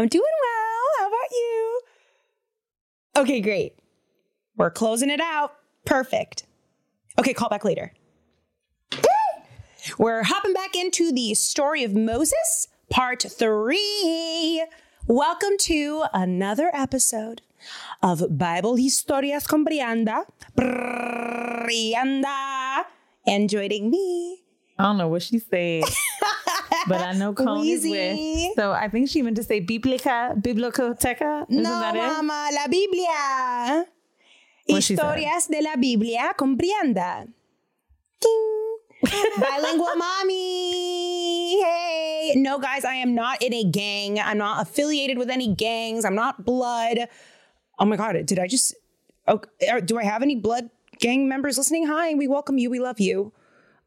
I'm doing well. How about you? Okay, great. We're closing it out. Perfect. Okay, call back later. We're hopping back into the story of Moses, part three. Welcome to another episode of Bible Historias con Brianda. Brianda. And joining me. I don't know what she said, but I know Cone is with. So I think she meant to say Biblica, Biblioteca. Isn't No, that it? mama, la Biblia. What. Historias de la Biblia con Brianda. Ding. Bilingual mommy. Hey. No, guys, I am not in a gang. I'm not affiliated with any gangs. I'm not blood. Oh my God, did I just. Oh, er, do I have any blood gang members listening? Hi, we welcome you. We love you.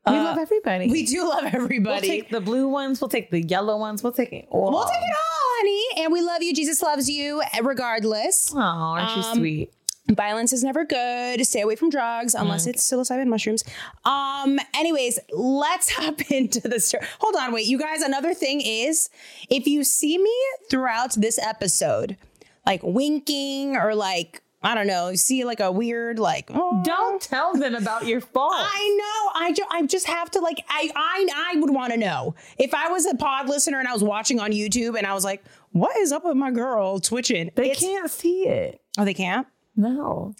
We love everybody. We do love everybody. We'll take the blue ones. We'll take the yellow ones. We'll take it all. We'll take it all, honey. And we love you. Jesus loves you regardless. Oh, aren't you Um, sweet? Violence is never good. Stay away from drugs unless it's psilocybin mushrooms. Um, anyways, let's hop into the story. Hold on, wait, you guys. Another thing is if you see me throughout this episode, like winking or like, I don't know, you see like a weird, like, oh, Don't tell them about your fault. I know. I, ju- I just have to like I I I would want to know if I was a pod listener and I was watching on YouTube and I was like, what is up with my girl twitching? they It's- can't see it. Oh, they can't. No.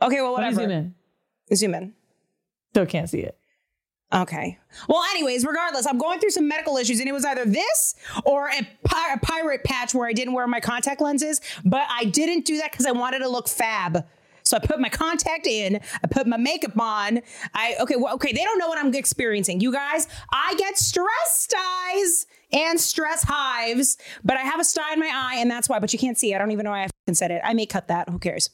Okay, well, whatever. zoom in. Zoom in. Still can't see it. Okay. Well, anyways, regardless, I'm going through some medical issues, and it was either this or a, pi- a pirate patch where I didn't wear my contact lenses, but I didn't do that because I wanted to look fab. So I put my contact in, I put my makeup on. I okay, well, okay, they don't know what I'm experiencing. You guys, I get stress styes and stress hives, but I have a sty in my eye, and that's why. But you can't see. I don't even know why I fucking said it. I may cut that. Who cares?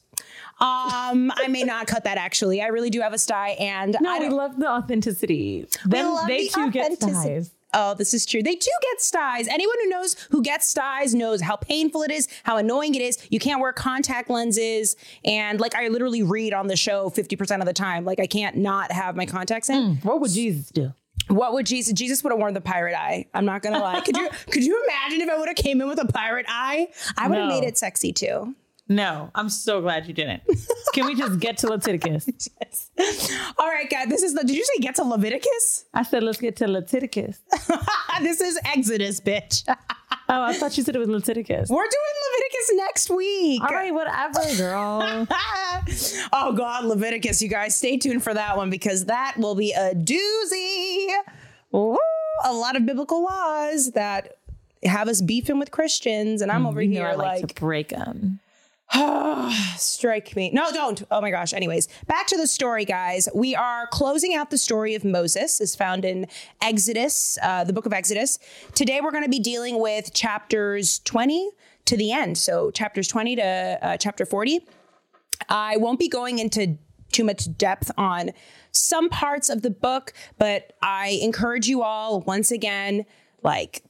Um, I may not cut that actually. I really do have a sty, and No, I we love the authenticity. Love they the too get styes. Oh, this is true. They do get styes. Anyone who knows who gets styes knows how painful it is, how annoying it is. You can't wear contact lenses. And like I literally read on the show 50% of the time. Like I can't not have my contacts in. What would Jesus do? What would Jesus Jesus would have worn the pirate eye. I'm not gonna lie. Could you could you imagine if I would have came in with a pirate eye? I would have No. made it sexy too. No, I'm so glad you didn't. Can we just get to Leviticus? All right, guys. This is the did you say get to Leviticus? I said, let's get to Leviticus. this is Exodus, bitch. Oh, I thought you said it was Leviticus. We're doing Leviticus next week. All right, whatever, girl. oh God, Leviticus, you guys, stay tuned for that one because that will be a doozy. Ooh, a lot of biblical laws that have us beefing with Christians, and I'm mm, over You here like, like, to break them. strike me. No, don't. Oh my gosh. Anyways, back to the story, guys. We are closing out the story of Moses, is found in Exodus, uh, the book of Exodus. Today, we're going to be dealing with chapters 20 to the end. So, chapters 20 to uh, chapter 40. I won't be going into too much depth on some parts of the book, but I encourage you all once again, like,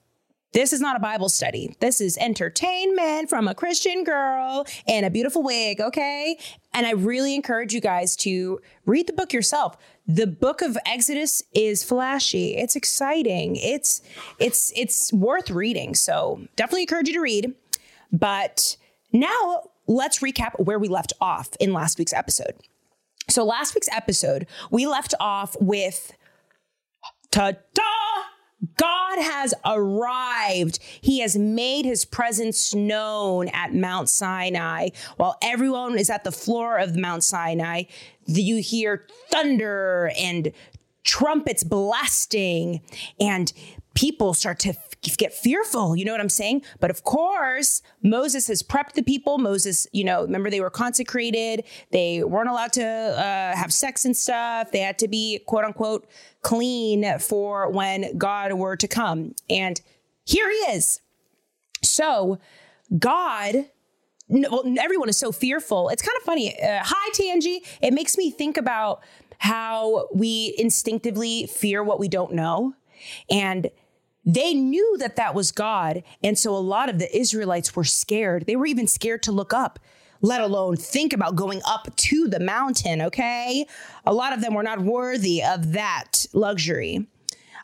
this is not a Bible study. This is entertainment from a Christian girl in a beautiful wig, okay? And I really encourage you guys to read the book yourself. The book of Exodus is flashy. It's exciting. It's it's it's worth reading. So, definitely encourage you to read. But now let's recap where we left off in last week's episode. So, last week's episode, we left off with ta da! God has arrived. He has made his presence known at Mount Sinai. While everyone is at the floor of Mount Sinai, you hear thunder and trumpets blasting, and people start to get fearful. You know what I'm saying? But of course, Moses has prepped the people. Moses, you know, remember they were consecrated. They weren't allowed to uh, have sex and stuff. They had to be quote unquote clean for when God were to come. And here he is. So God well, everyone is so fearful. It's kind of funny. Uh, hi, Tangi. It makes me think about how we instinctively fear what we don't know. And they knew that that was God. And so a lot of the Israelites were scared. They were even scared to look up, let alone think about going up to the mountain. Okay. A lot of them were not worthy of that luxury.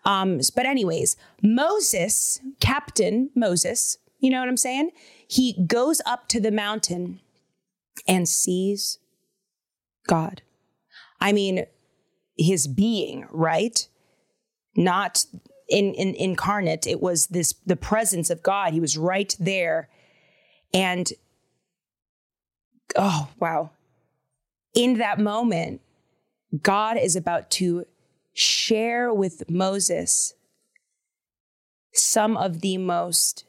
Um, but, anyways, Moses, Captain Moses, You know what I'm saying? He goes up to the mountain and sees God. I mean, his being, right? Not in, in incarnate. It was this the presence of God. He was right there. And oh wow. In that moment, God is about to share with Moses some of the most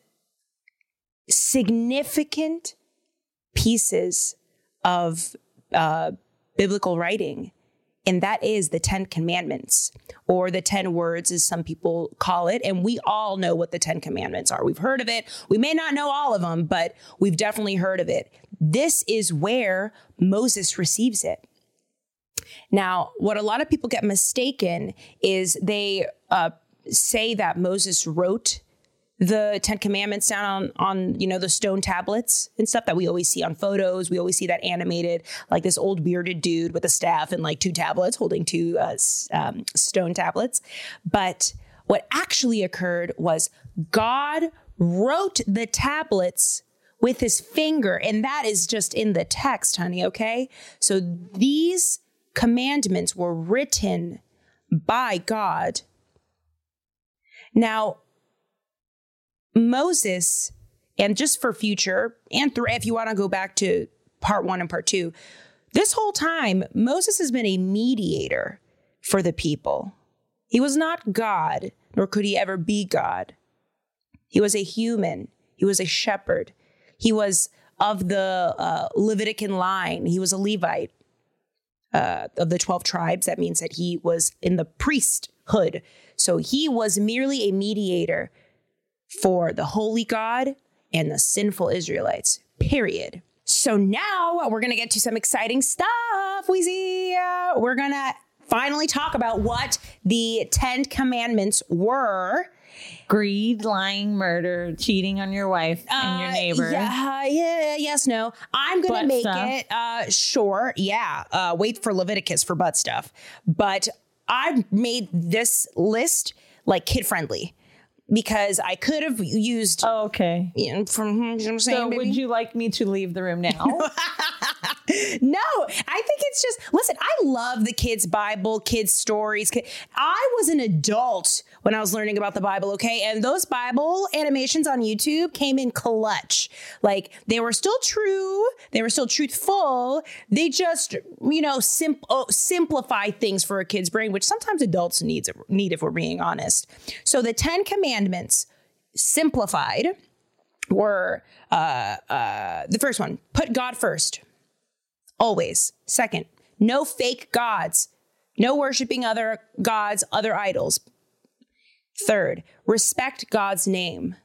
significant pieces of uh, biblical writing. And that is the Ten Commandments, or the Ten Words, as some people call it. And we all know what the Ten Commandments are. We've heard of it. We may not know all of them, but we've definitely heard of it. This is where Moses receives it. Now, what a lot of people get mistaken is they uh, say that Moses wrote the Ten Commandments down on, on, you know, the stone tablets and stuff that we always see on photos. We always see that animated, like this old bearded dude with a staff and like two tablets holding two uh, um, stone tablets. But what actually occurred was God wrote the tablets with his finger, and that is just in the text, honey, okay? So these commandments were written by God. Now, Moses, and just for future, and if you want to go back to part one and part two, this whole time, Moses has been a mediator for the people. He was not God, nor could he ever be God. He was a human, he was a shepherd, he was of the uh, Levitican line, he was a Levite. Uh, of the 12 tribes, that means that he was in the priesthood. So he was merely a mediator for the holy God and the sinful Israelites, period. So now we're going to get to some exciting stuff, Weezy. We're going to finally talk about what the 10 commandments were. Greed, lying, murder, cheating on your wife and your Uh, neighbor. Yeah, yeah, yes, no. I'm gonna Butt make stuff. it uh sure. Yeah. Uh wait for Leviticus for butt stuff. But I made this list like kid friendly because I could have used Oh, okay. you know, from you know what I'm saying. So, baby? would you like me to leave the room now? no, I think it's just listen. I love the kids' Bible, kids' stories. I was an adult when I was learning about the Bible, okay, and those Bible animations on YouTube came in clutch. Like they were still true, they were still truthful. They just, you know, oh, simplify things for a kid's brain, which sometimes adults needs need if we're being honest. So the Ten Commandments simplified were uh, uh, the first one: put God first always. Second, no fake gods, no worshiping other gods, other idols. Third, respect God's name.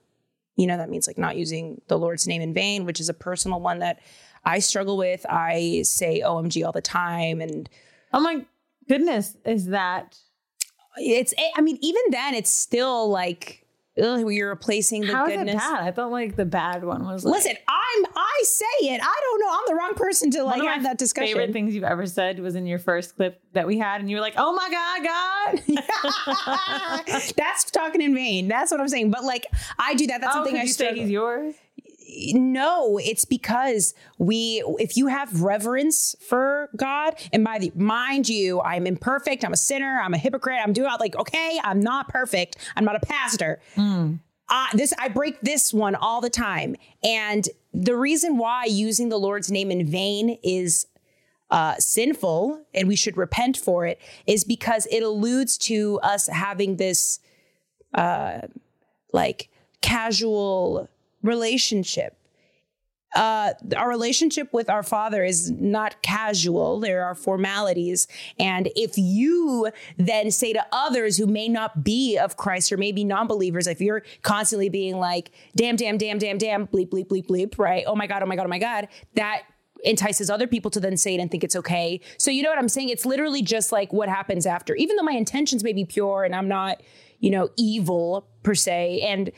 You know, that means like not using the Lord's name in vain, which is a personal one that I struggle with. I say OMG all the time. And oh my goodness, is that it's, I mean, even then, it's still like, ugh, you're replacing the how is goodness. it bad? I thought like the bad one was. Like, Listen, I'm, I say it. I don't know. I'm the wrong person to like one of have my that discussion. Favorite things you've ever said was in your first clip that we had, and you were like, "Oh my god, God!" That's talking in vain. That's what I'm saying. But like, I do that. That's oh, something I you say he's yours? No, it's because we, if you have reverence for God, and by the mind you, I'm imperfect. I'm a sinner. I'm a hypocrite. I'm doing like, okay, I'm not perfect. I'm not a pastor. Uh, this I break this one all the time, and the reason why using the Lord's name in vain is uh, sinful and we should repent for it is because it alludes to us having this uh, like casual relationship. Uh, our relationship with our father is not casual. There are formalities. And if you then say to others who may not be of Christ or maybe non believers, if you're constantly being like, damn, damn, damn, damn, damn, bleep, bleep, bleep, bleep, right? Oh my God, oh my God, oh my God, that entices other people to then say it and think it's okay. So you know what I'm saying? It's literally just like what happens after. Even though my intentions may be pure and I'm not, you know, evil per se. And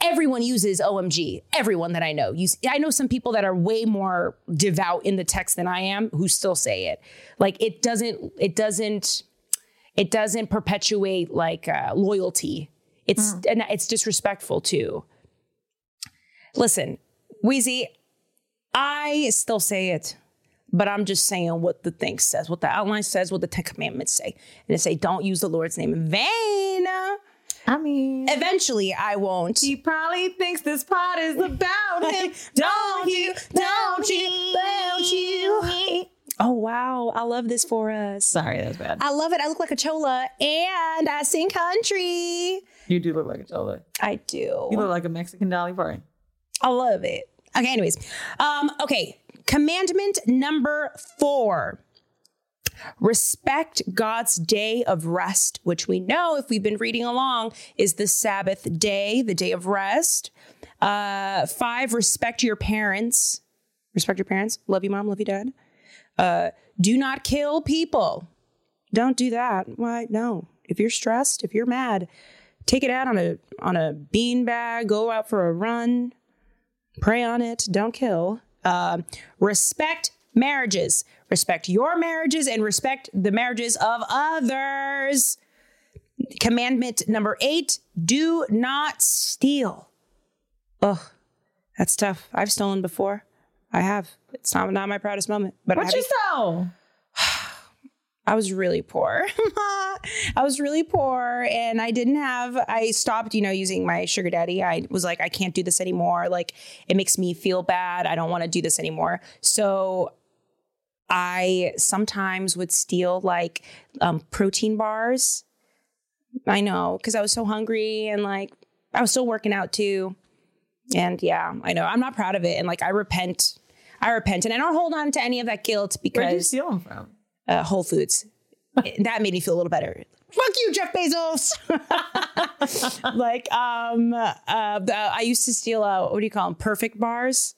everyone uses OMG. Everyone that I know. Use I know some people that are way more devout in the text than I am who still say it. Like it doesn't it doesn't it doesn't perpetuate like uh, loyalty. It's and it's disrespectful too. Listen, Wheezy, I still say it, but I'm just saying what the thing says, what the outline says, what the Ten Commandments say. And they say, don't use the Lord's name in vain. I mean, Eventually, I won't. he probably thinks this pot is about him. Don't you, don't you, don't you. Oh, wow. I love this for us. Sorry, that's bad. I love it. I look like a chola and I sing country. You do look like a chola. I do. You look like a Mexican Dolly Parton. I love it. Okay, anyways. Um, okay. Commandment number four. Respect God's day of rest, which we know if we've been reading along is the Sabbath day, the day of rest. Uh, five, respect your parents. Respect your parents. Love you, mom. Love you, dad. Uh, do not kill people. Don't do that. Why? No. If you're stressed, if you're mad, take it out on a on a bean bag. Go out for a run. Pray on it. Don't kill. Uh, respect marriages. Respect your marriages and respect the marriages of others. Commandment number eight: Do not steal. Ugh, that's tough. I've stolen before. I have. It's not not my proudest moment, but What you stole? I was really poor. I was really poor and I didn't have I stopped, you know, using my sugar daddy. I was like I can't do this anymore. Like it makes me feel bad. I don't want to do this anymore. So I sometimes would steal like um, protein bars. I know because I was so hungry and like I was still working out too. And yeah, I know I'm not proud of it. And like I repent. I repent and I don't hold on to any of that guilt because Where'd you steal them from? uh, Whole Foods. that made me feel a little better. Fuck you, Jeff Bezos. like, um, uh, I used to steal, uh, what do you call them? Perfect bars.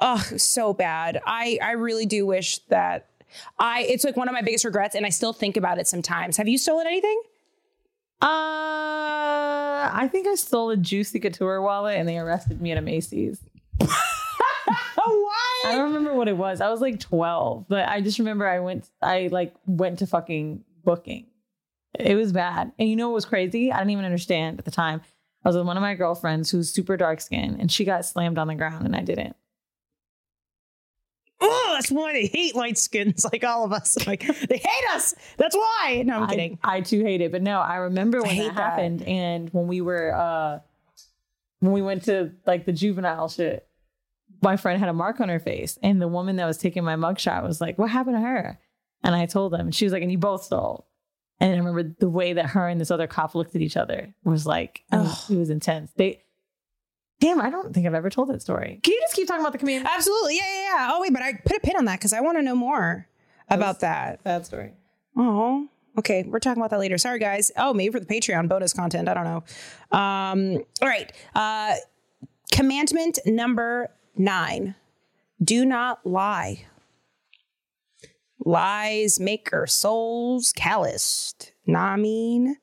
Oh, so bad. I, I really do wish that I, it's like one of my biggest regrets and I still think about it sometimes. Have you stolen anything? Uh, I think I stole a Juicy Couture wallet and they arrested me at a Macy's. Oh, I don't remember what it was. I was like 12, but I just remember I went, I like went to fucking booking. It was bad. And you know what was crazy? I didn't even understand at the time. I was with one of my girlfriends who's super dark skinned and she got slammed on the ground and I didn't. Oh, that's why they hate light skins like all of us. Like, they hate us. That's why. No, I'm kidding. I, I too hate it. But no, I remember when hate that that. happened and when we were uh when we went to like the juvenile shit, my friend had a mark on her face. And the woman that was taking my mugshot was like, What happened to her? And I told them, and she was like, and you both stole. And I remember the way that her and this other cop looked at each other was like, I Ugh. it was intense. They damn, I don't think I've ever told that story. Can you just keep talking about the command? Absolutely. Yeah, yeah, yeah. Oh, wait, but I put a pin on that because I want to know more about that. That story. Oh, okay. We're talking about that later. Sorry, guys. Oh, maybe for the Patreon bonus content. I don't know. Um, all right. Uh, commandment number nine do not lie. Lies make our souls calloused. Nah, mean.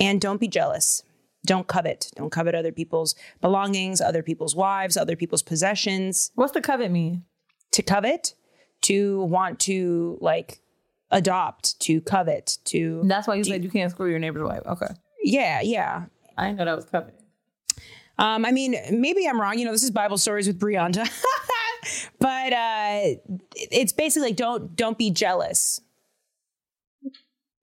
And don't be jealous. Don't covet. Don't covet other people's belongings, other people's wives, other people's possessions What's the covet mean? to covet, to want to like adopt, to covet, to That's why you said you can't screw your neighbor's wife. Okay. yeah, yeah. I didn't know that was covet. Um, I mean, maybe I'm wrong. You know, this is Bible stories with Brianda, but uh, it's basically like don't don't be jealous.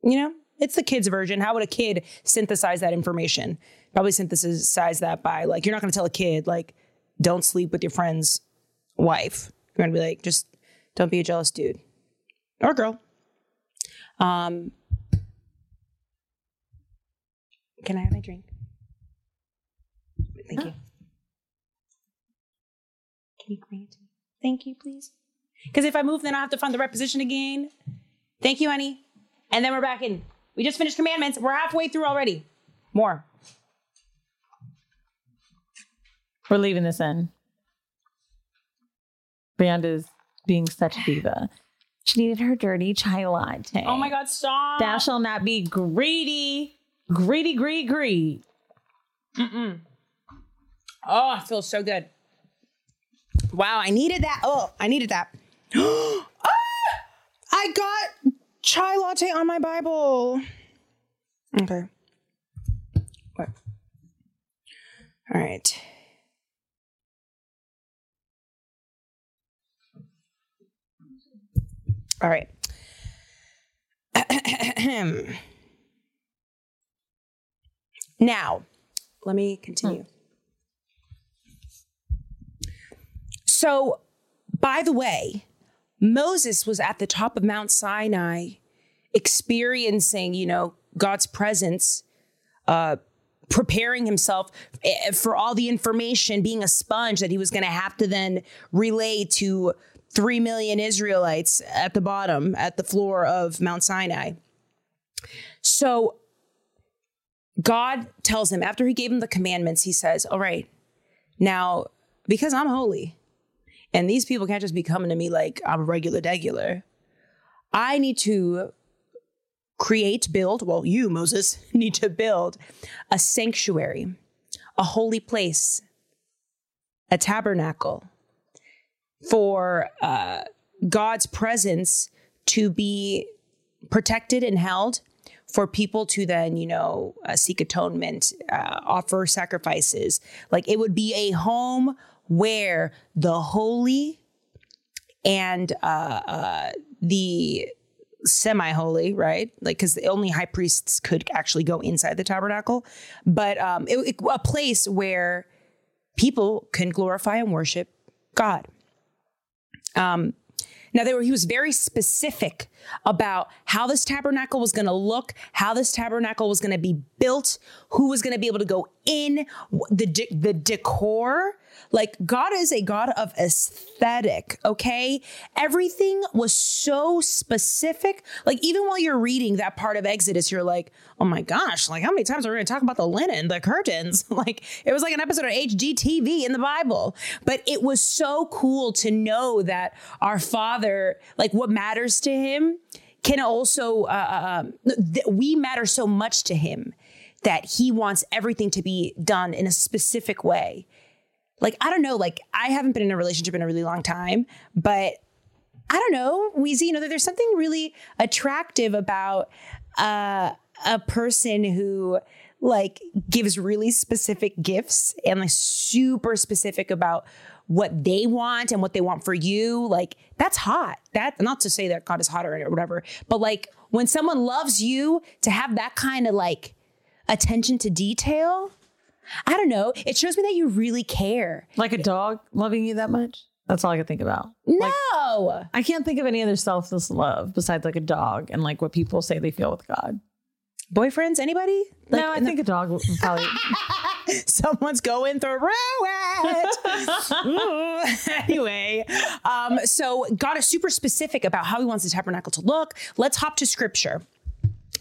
You know, it's the kid's version. How would a kid synthesize that information? Probably synthesize that by like you're not going to tell a kid like don't sleep with your friend's wife. You're going to be like just don't be a jealous dude or girl. Um, can I have my drink? Thank you. Can you bring it me? Thank you, please. Because if I move, then I have to find the right position again. Thank you, honey. And then we're back in. We just finished commandments. We're halfway through already. More. We're leaving this in. Brianda's being such a diva. She needed her dirty chai latte. Oh my God, stop. Thou shall not be greedy. Greedy, greed, greed. Mm-mm. Oh, it feels so good. Wow, I needed that. Oh, I needed that. ah! I got chai latte on my Bible. Okay. What? All right. All right. now, let me continue. So, by the way, Moses was at the top of Mount Sinai experiencing, you know, God's presence, uh, preparing himself eh, for all the information, being a sponge that he was going to have to then relay to 3 million Israelites at the bottom, at the floor of Mount Sinai. So God tells him, after he gave him the commandments, he says, All right, now, because I'm holy, and these people can't just be coming to me like I'm a regular degular, I need to create, build, well, you, Moses, need to build a sanctuary, a holy place, a tabernacle for uh, God's presence to be protected and held for people to then, you know, uh, seek atonement, uh, offer sacrifices. Like it would be a home where the holy and uh, uh the semi holy, right? Like, because the only high priests could actually go inside the tabernacle, but um, it, it, a place where people can glorify and worship God. Um, now, were, he was very specific about how this tabernacle was going to look, how this tabernacle was going to be built, who was going to be able to go in, the, the decor, like God is a God of aesthetic, okay? Everything was so specific. Like even while you're reading that part of Exodus, you're like, oh my gosh, like how many times are we gonna talk about the linen, the curtains? like it was like an episode of HGTV in the Bible. But it was so cool to know that our Father, like what matters to him, can also, uh, uh um, th- we matter so much to him that he wants everything to be done in a specific way like I don't know, like I haven't been in a relationship in a really long time, but I don't know, Weezy, you know, there's something really attractive about uh, a person who like gives really specific gifts and like super specific about what they want and what they want for you. Like that's hot. That not to say that God is hotter or whatever, but like when someone loves you to have that kind of like attention to detail, I don't know. It shows me that you really care. Like a dog loving you that much? That's all I can think about. No. Like, I can't think of any other selfless love besides like a dog and like what people say they feel with God. Boyfriends, anybody? Like, no, I think the- a dog would probably. Someone's going through it. anyway, um, so God is super specific about how he wants the tabernacle to look. Let's hop to scripture.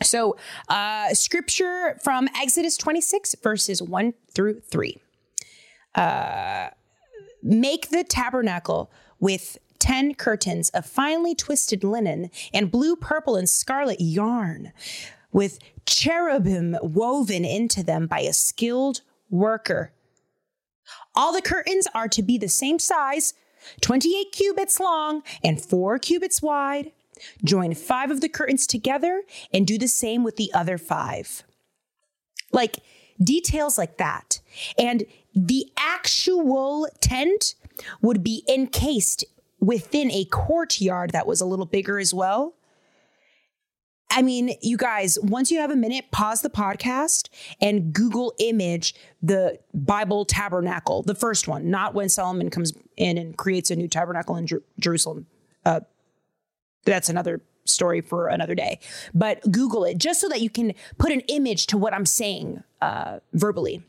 So, uh, scripture from Exodus 26, verses 1 through 3. Uh, make the tabernacle with 10 curtains of finely twisted linen and blue, purple, and scarlet yarn, with cherubim woven into them by a skilled worker. All the curtains are to be the same size, 28 cubits long and 4 cubits wide. Join five of the curtains together and do the same with the other five. Like details like that. And the actual tent would be encased within a courtyard that was a little bigger as well. I mean, you guys, once you have a minute, pause the podcast and Google image the Bible tabernacle, the first one, not when Solomon comes in and creates a new tabernacle in Jer- Jerusalem. Uh, that's another story for another day. But Google it just so that you can put an image to what I'm saying uh, verbally.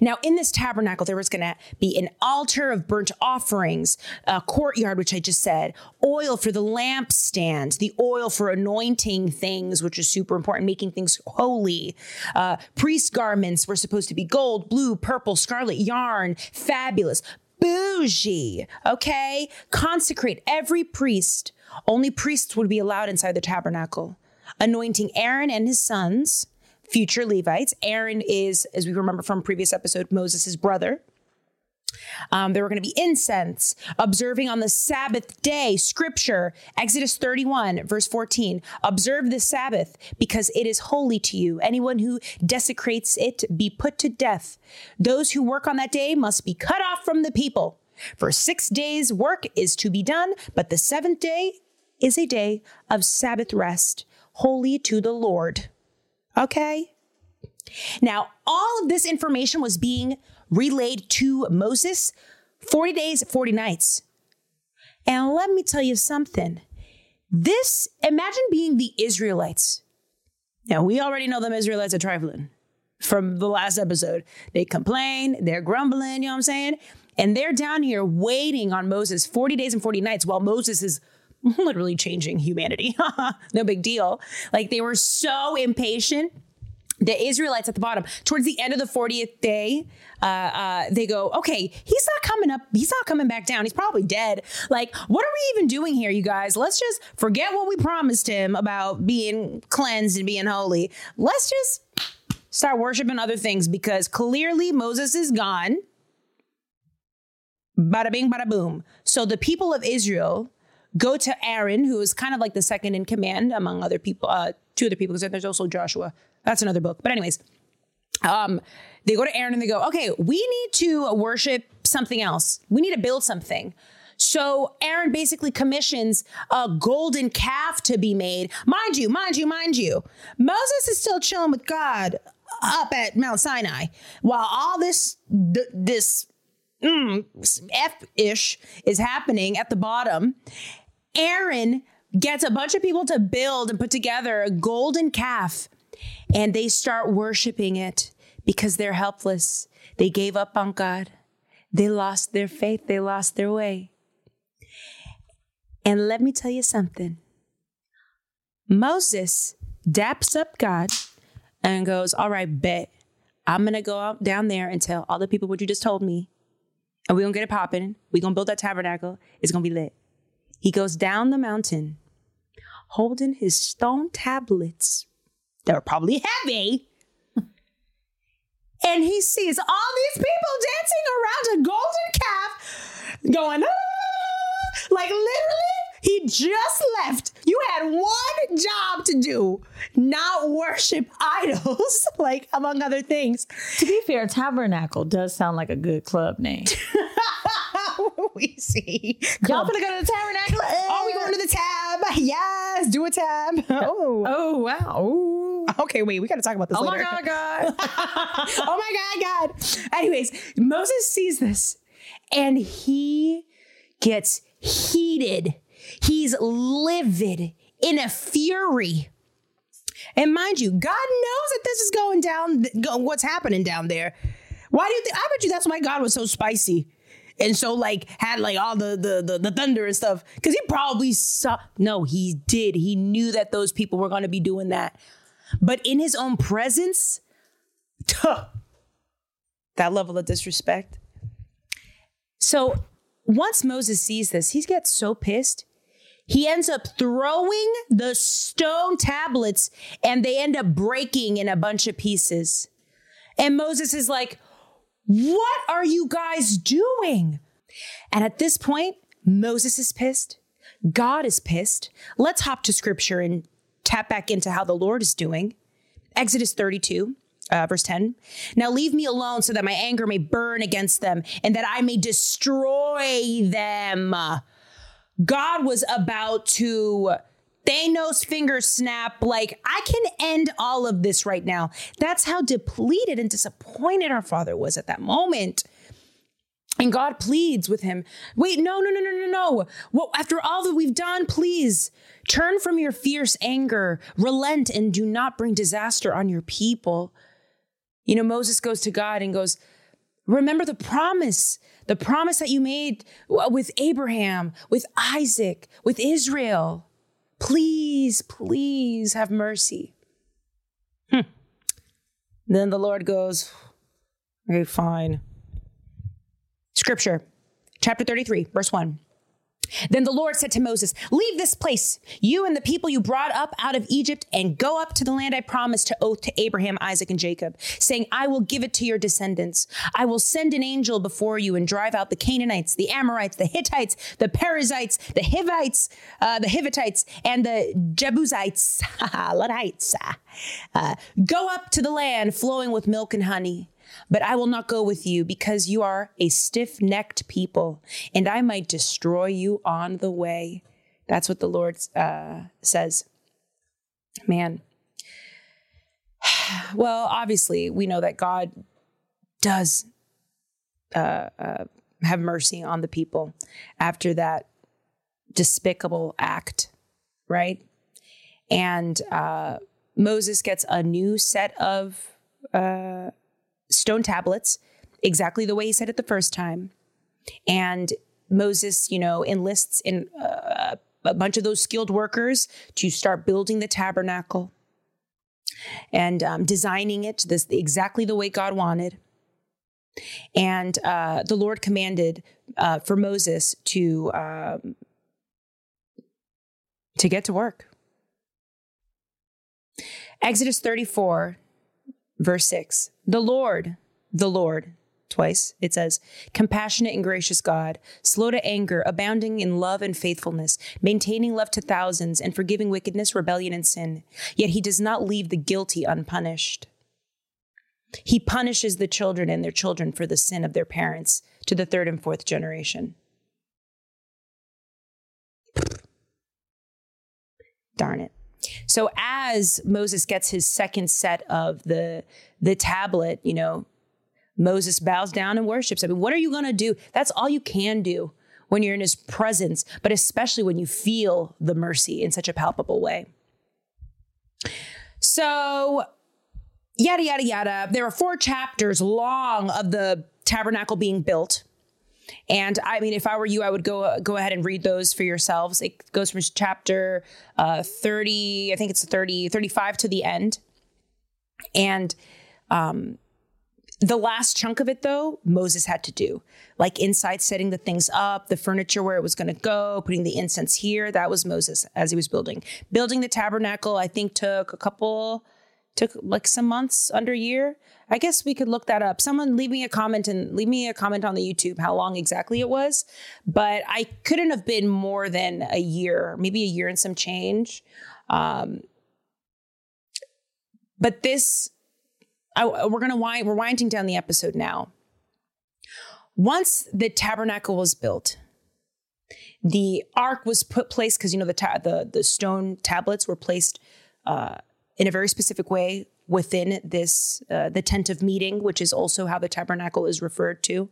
Now, in this tabernacle, there was going to be an altar of burnt offerings, a courtyard, which I just said, oil for the lampstand, the oil for anointing things, which is super important, making things holy. Uh, priest garments were supposed to be gold, blue, purple, scarlet yarn, fabulous, bougie. Okay, consecrate every priest only priests would be allowed inside the tabernacle, anointing Aaron and his sons, future Levites. Aaron is, as we remember from previous episode, Moses' brother. Um, there were going to be incense, observing on the Sabbath day, scripture, Exodus 31, verse 14. Observe the Sabbath because it is holy to you. Anyone who desecrates it be put to death. Those who work on that day must be cut off from the people. For six days, work is to be done, but the seventh day is a day of Sabbath rest, holy to the Lord. Okay? Now, all of this information was being relayed to Moses 40 days, 40 nights. And let me tell you something. This, imagine being the Israelites. Now, we already know them Israelites are trifling from the last episode. They complain, they're grumbling, you know what I'm saying? And they're down here waiting on Moses 40 days and 40 nights while Moses is literally changing humanity. no big deal. Like they were so impatient the Israelites at the bottom, towards the end of the 40th day, uh, uh, they go, okay, he's not coming up. He's not coming back down. He's probably dead. Like, what are we even doing here, you guys? Let's just forget what we promised him about being cleansed and being holy. Let's just start worshiping other things because clearly Moses is gone. Bada bing, bada boom. So the people of Israel go to Aaron, who is kind of like the second in command among other people, uh, two other people, because there's also Joshua. That's another book. But anyways, um, they go to Aaron and they go, okay, we need to worship something else. We need to build something. So Aaron basically commissions a golden calf to be made. Mind you, mind you, mind you, Moses is still chilling with God up at Mount Sinai while all this th- this mm, f ish is happening at the bottom. Aaron gets a bunch of people to build and put together a golden calf and they start worshiping it because they're helpless. They gave up on God. They lost their faith. They lost their way. And let me tell you something Moses daps up God and goes, All right, bet. I'm going to go out down there and tell all the people what you just told me. And we're going to get it popping. We're going to build that tabernacle. It's going to be lit. He goes down the mountain holding his stone tablets that were probably heavy. and he sees all these people dancing around a golden calf, going, ah! like literally, he just left. You had one job to do, not worship idols, like among other things. To be fair, Tabernacle does sound like a good club name. we see. Y'all gonna go to the Tabernacle? Oh, we going to the tab? Yes, do a tab. Oh. oh, Oh wow! Ooh. okay. Wait, we got to talk about this Oh my later. god, God! oh my God, God. Anyways, Moses sees this and he gets heated. He's livid in a fury. And mind you, God knows that this is going down, what's happening down there. Why do you think? I bet you that's why God was so spicy. And so like had like all the the the, the thunder and stuff because he probably saw. No, he did. He knew that those people were going to be doing that, but in his own presence, tuh, that level of disrespect. So once Moses sees this, he gets so pissed. He ends up throwing the stone tablets and they end up breaking in a bunch of pieces. And Moses is like, What are you guys doing? And at this point, Moses is pissed. God is pissed. Let's hop to scripture and tap back into how the Lord is doing. Exodus 32, uh, verse 10. Now leave me alone so that my anger may burn against them and that I may destroy them. God was about to Thanos finger snap, like, I can end all of this right now. That's how depleted and disappointed our father was at that moment. And God pleads with him, wait, no, no, no, no, no, no. Well, after all that we've done, please turn from your fierce anger, relent, and do not bring disaster on your people. You know, Moses goes to God and goes, Remember the promise, the promise that you made with Abraham, with Isaac, with Israel. Please, please have mercy. Hmm. Then the Lord goes, Okay, fine. Scripture, chapter 33, verse 1. Then the Lord said to Moses, Leave this place, you and the people you brought up out of Egypt, and go up to the land I promised to oath to Abraham, Isaac, and Jacob, saying, I will give it to your descendants. I will send an angel before you and drive out the Canaanites, the Amorites, the Hittites, the Perizzites, the Hivites, uh, the Hivitites, and the Jebusites. Luddites. Uh, go up to the land flowing with milk and honey. But I will not go with you because you are a stiff necked people, and I might destroy you on the way. That's what the Lord uh, says. Man. Well, obviously, we know that God does uh, uh, have mercy on the people after that despicable act, right? And uh, Moses gets a new set of uh, stone tablets, exactly the way he said it the first time. And Moses, you know, enlists in uh, a bunch of those skilled workers to start building the tabernacle and um, designing it this exactly the way God wanted. And uh, the Lord commanded uh, for Moses to um, to get to work. Exodus 34, verse 6. The Lord, the Lord, twice it says, compassionate and gracious God, slow to anger, abounding in love and faithfulness, maintaining love to thousands, and forgiving wickedness, rebellion, and sin. Yet he does not leave the guilty unpunished. He punishes the children and their children for the sin of their parents to the third and fourth generation. Darn it. So as Moses gets his second set of the the tablet, you know, Moses bows down and worships. I mean, what are you going to do? That's all you can do when you're in his presence, but especially when you feel the mercy in such a palpable way. So, yada, yada, yada. There are four chapters long of the tabernacle being built. And I mean, if I were you, I would go go ahead and read those for yourselves. It goes from chapter uh, 30, I think it's 30, 35 to the end. And um, the last chunk of it, though, Moses had to do. Like inside setting the things up, the furniture where it was going to go, putting the incense here. That was Moses as he was building. Building the tabernacle, I think, took a couple, took like some months, under a year. I guess we could look that up. Someone leave me a comment and leave me a comment on the YouTube how long exactly it was. But I couldn't have been more than a year, maybe a year and some change. Um, but this I, we're gonna wind, we're winding down the episode now. Once the tabernacle was built, the ark was put place because you know the ta- the the stone tablets were placed uh, in a very specific way within this uh, the tent of meeting, which is also how the tabernacle is referred to.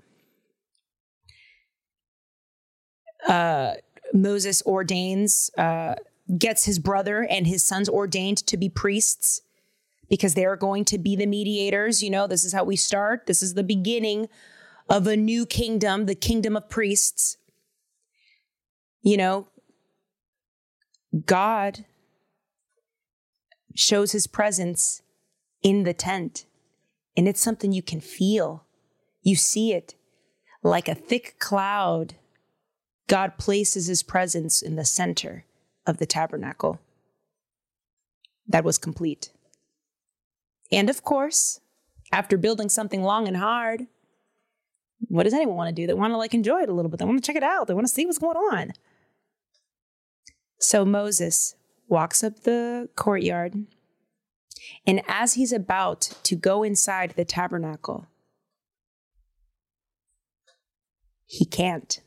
Uh, Moses ordains, uh, gets his brother and his sons ordained to be priests because they're going to be the mediators. You know, this is how we start. This is the beginning of a new kingdom, the kingdom of priests. You know, God shows his presence in the tent, and it's something you can feel. You see it like a thick cloud. God places his presence in the center of the tabernacle. That was complete. And of course, after building something long and hard, what does anyone want to do? They want to like enjoy it a little bit. They want to check it out. They want to see what's going on. So Moses walks up the courtyard, and as he's about to go inside the tabernacle, he can't.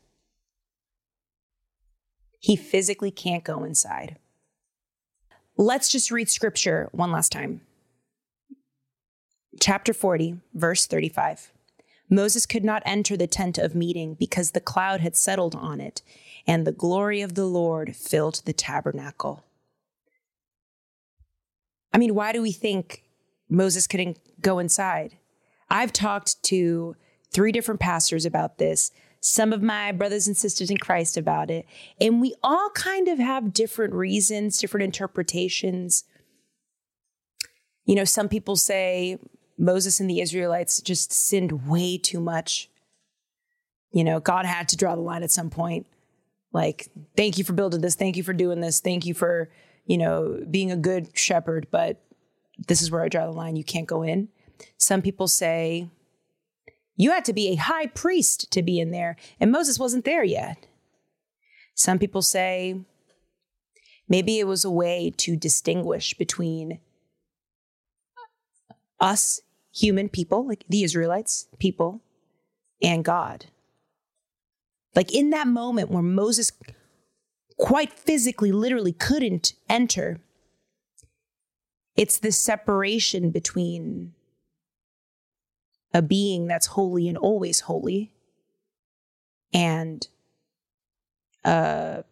He physically can't go inside. Let's just read scripture one last time chapter 40, verse 35. Moses could not enter the tent of meeting because the cloud had settled on it, and the glory of the Lord filled the tabernacle. I mean, why do we think Moses couldn't go inside? I've talked to three different pastors about this, some of my brothers and sisters in Christ about it, and we all kind of have different reasons, different interpretations. You know, some people say Moses and the Israelites just sinned way too much. You know, God had to draw the line at some point. Like, thank you for building this. Thank you for doing this. Thank you for, you know, being a good shepherd. But this is where I draw the line. You can't go in. Some people say you had to be a high priest to be in there, and Moses wasn't there yet. Some people say maybe it was a way to distinguish between us human people, like the Israelites, people, and God. Like in that moment where Moses quite physically, literally couldn't enter. It's the separation between a being that's holy and always holy and uh,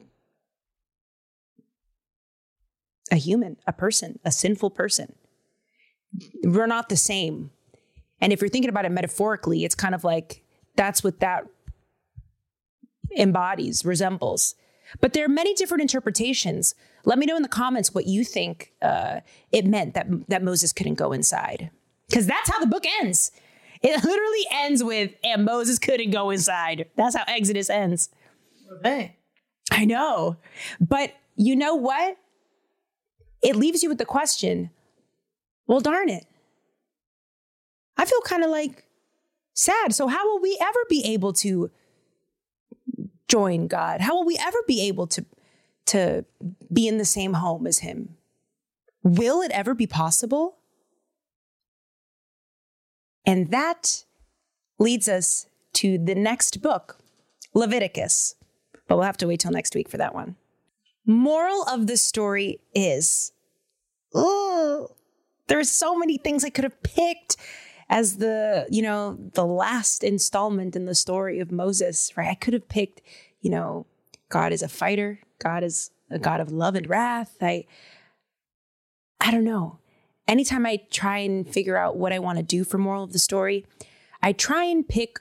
a human, a person, a sinful person. We're not the same. And if you're thinking about it metaphorically, it's kind of like that's what that embodies, resembles. But there are many different interpretations. Let me know in the comments what you think uh, it meant that that Moses couldn't go inside, because that's how the book ends. It literally ends with "and Moses couldn't go inside." That's how Exodus ends. Okay. I know, but you know what? It leaves you with the question. Well, darn it. I feel kind of like sad. So how will we ever be able to? Join God? How will we ever be able to, to be in the same home as Him? Will it ever be possible? And that leads us to the next book, Leviticus. But we'll have to wait till next week for that one. Moral of the story is oh, there are so many things I could have picked as the, you know, the last installment in the story of Moses, right? I could have picked, you know, God is a fighter, God is a God of love and wrath. I I don't know. Anytime I try and figure out what I want to do for moral of the story, I try and pick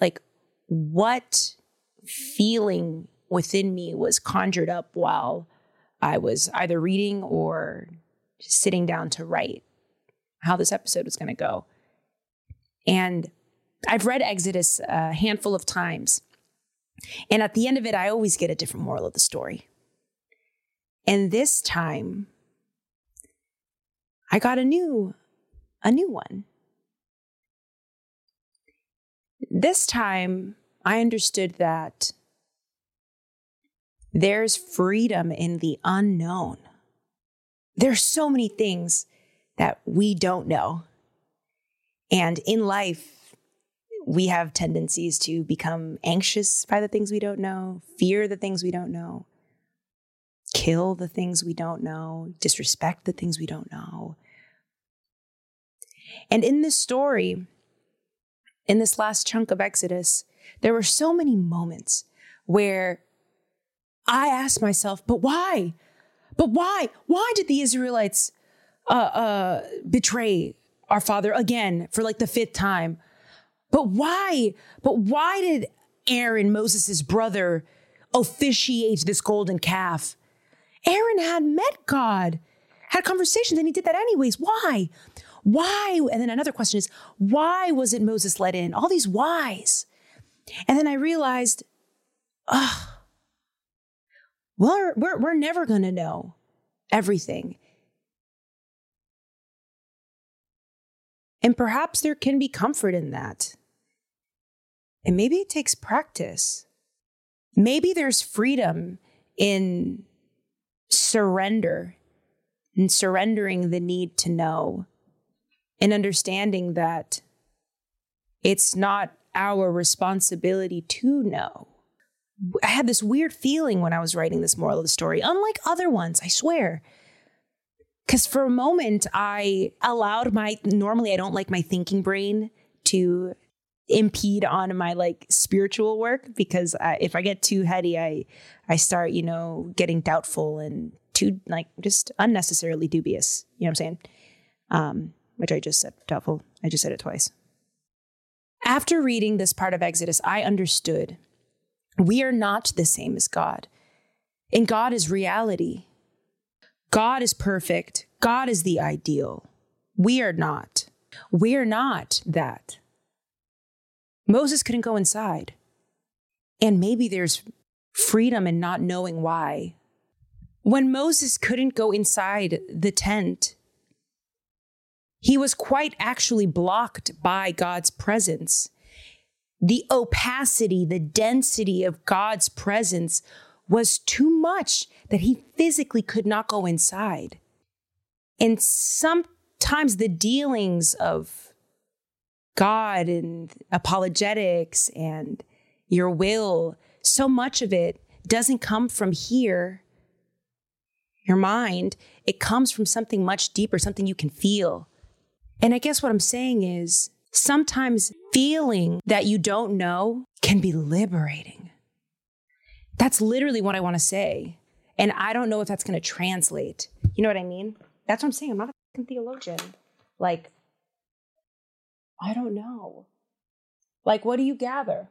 like what feeling within me was conjured up while I was either reading or just sitting down to write how this episode was going to go. And I've read Exodus a handful of times. And at the end of it, I always get a different moral of the story. And this time, I got a new, a new one. This time, I understood that there's freedom in the unknown. There's so many things that we don't know and in life, we have tendencies to become anxious by the things we don't know, fear the things we don't know, kill the things we don't know, disrespect the things we don't know. And in this story, in this last chunk of Exodus, there were so many moments where I asked myself, but why? But why? Why did the Israelites uh, uh, betray our father again for like the fifth time. But why? But why did Aaron, Moses' brother, officiate this golden calf? Aaron had met God, had conversations, and he did that anyways. Why? Why? And then another question is, why wasn't Moses let in? All these whys. And then I realized, ugh, we're, we're, we're never going to know everything. And perhaps there can be comfort in that. And maybe it takes practice. Maybe there's freedom in surrender and surrendering the need to know and understanding that it's not our responsibility to know. I had this weird feeling when I was writing this moral of the story, unlike other ones, I swear. Because for a moment, I allowed my, normally I don't like my thinking brain to impede on my like spiritual work because I, if I get too heady, I, I start, you know, getting doubtful and too like just unnecessarily dubious. You know what I'm saying? Um, which I just said doubtful. I just said it twice. After reading this part of Exodus, I understood we are not the same as God. And God is reality. God is perfect. God is the ideal. We are not. We are not that. Moses couldn't go inside. And maybe there's freedom in not knowing why. When Moses couldn't go inside the tent, he was quite actually blocked by God's presence. The opacity, the density of God's presence was too much that he physically could not go inside. And sometimes the dealings of God and apologetics and your will, so much of it doesn't come from here, your mind. It comes from something much deeper, something you can feel. And I guess what I'm saying is sometimes feeling that you don't know can be liberating. That's literally what I want to say. And I don't know if that's going to translate. You know what I mean? That's what I'm saying. I'm not a theologian. Like, I don't know. Like, what do you gather?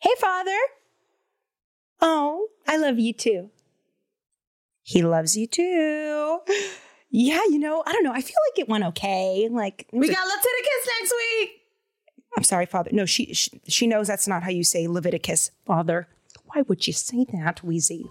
Hey, Father. Oh, I love you too. He loves you too. Yeah, you know, I don't know. I feel like it went okay. Like we got Leviticus next week. I'm sorry, Father. No, she, she she knows that's not how you say Leviticus, Father. Why would you say that, Wheezy?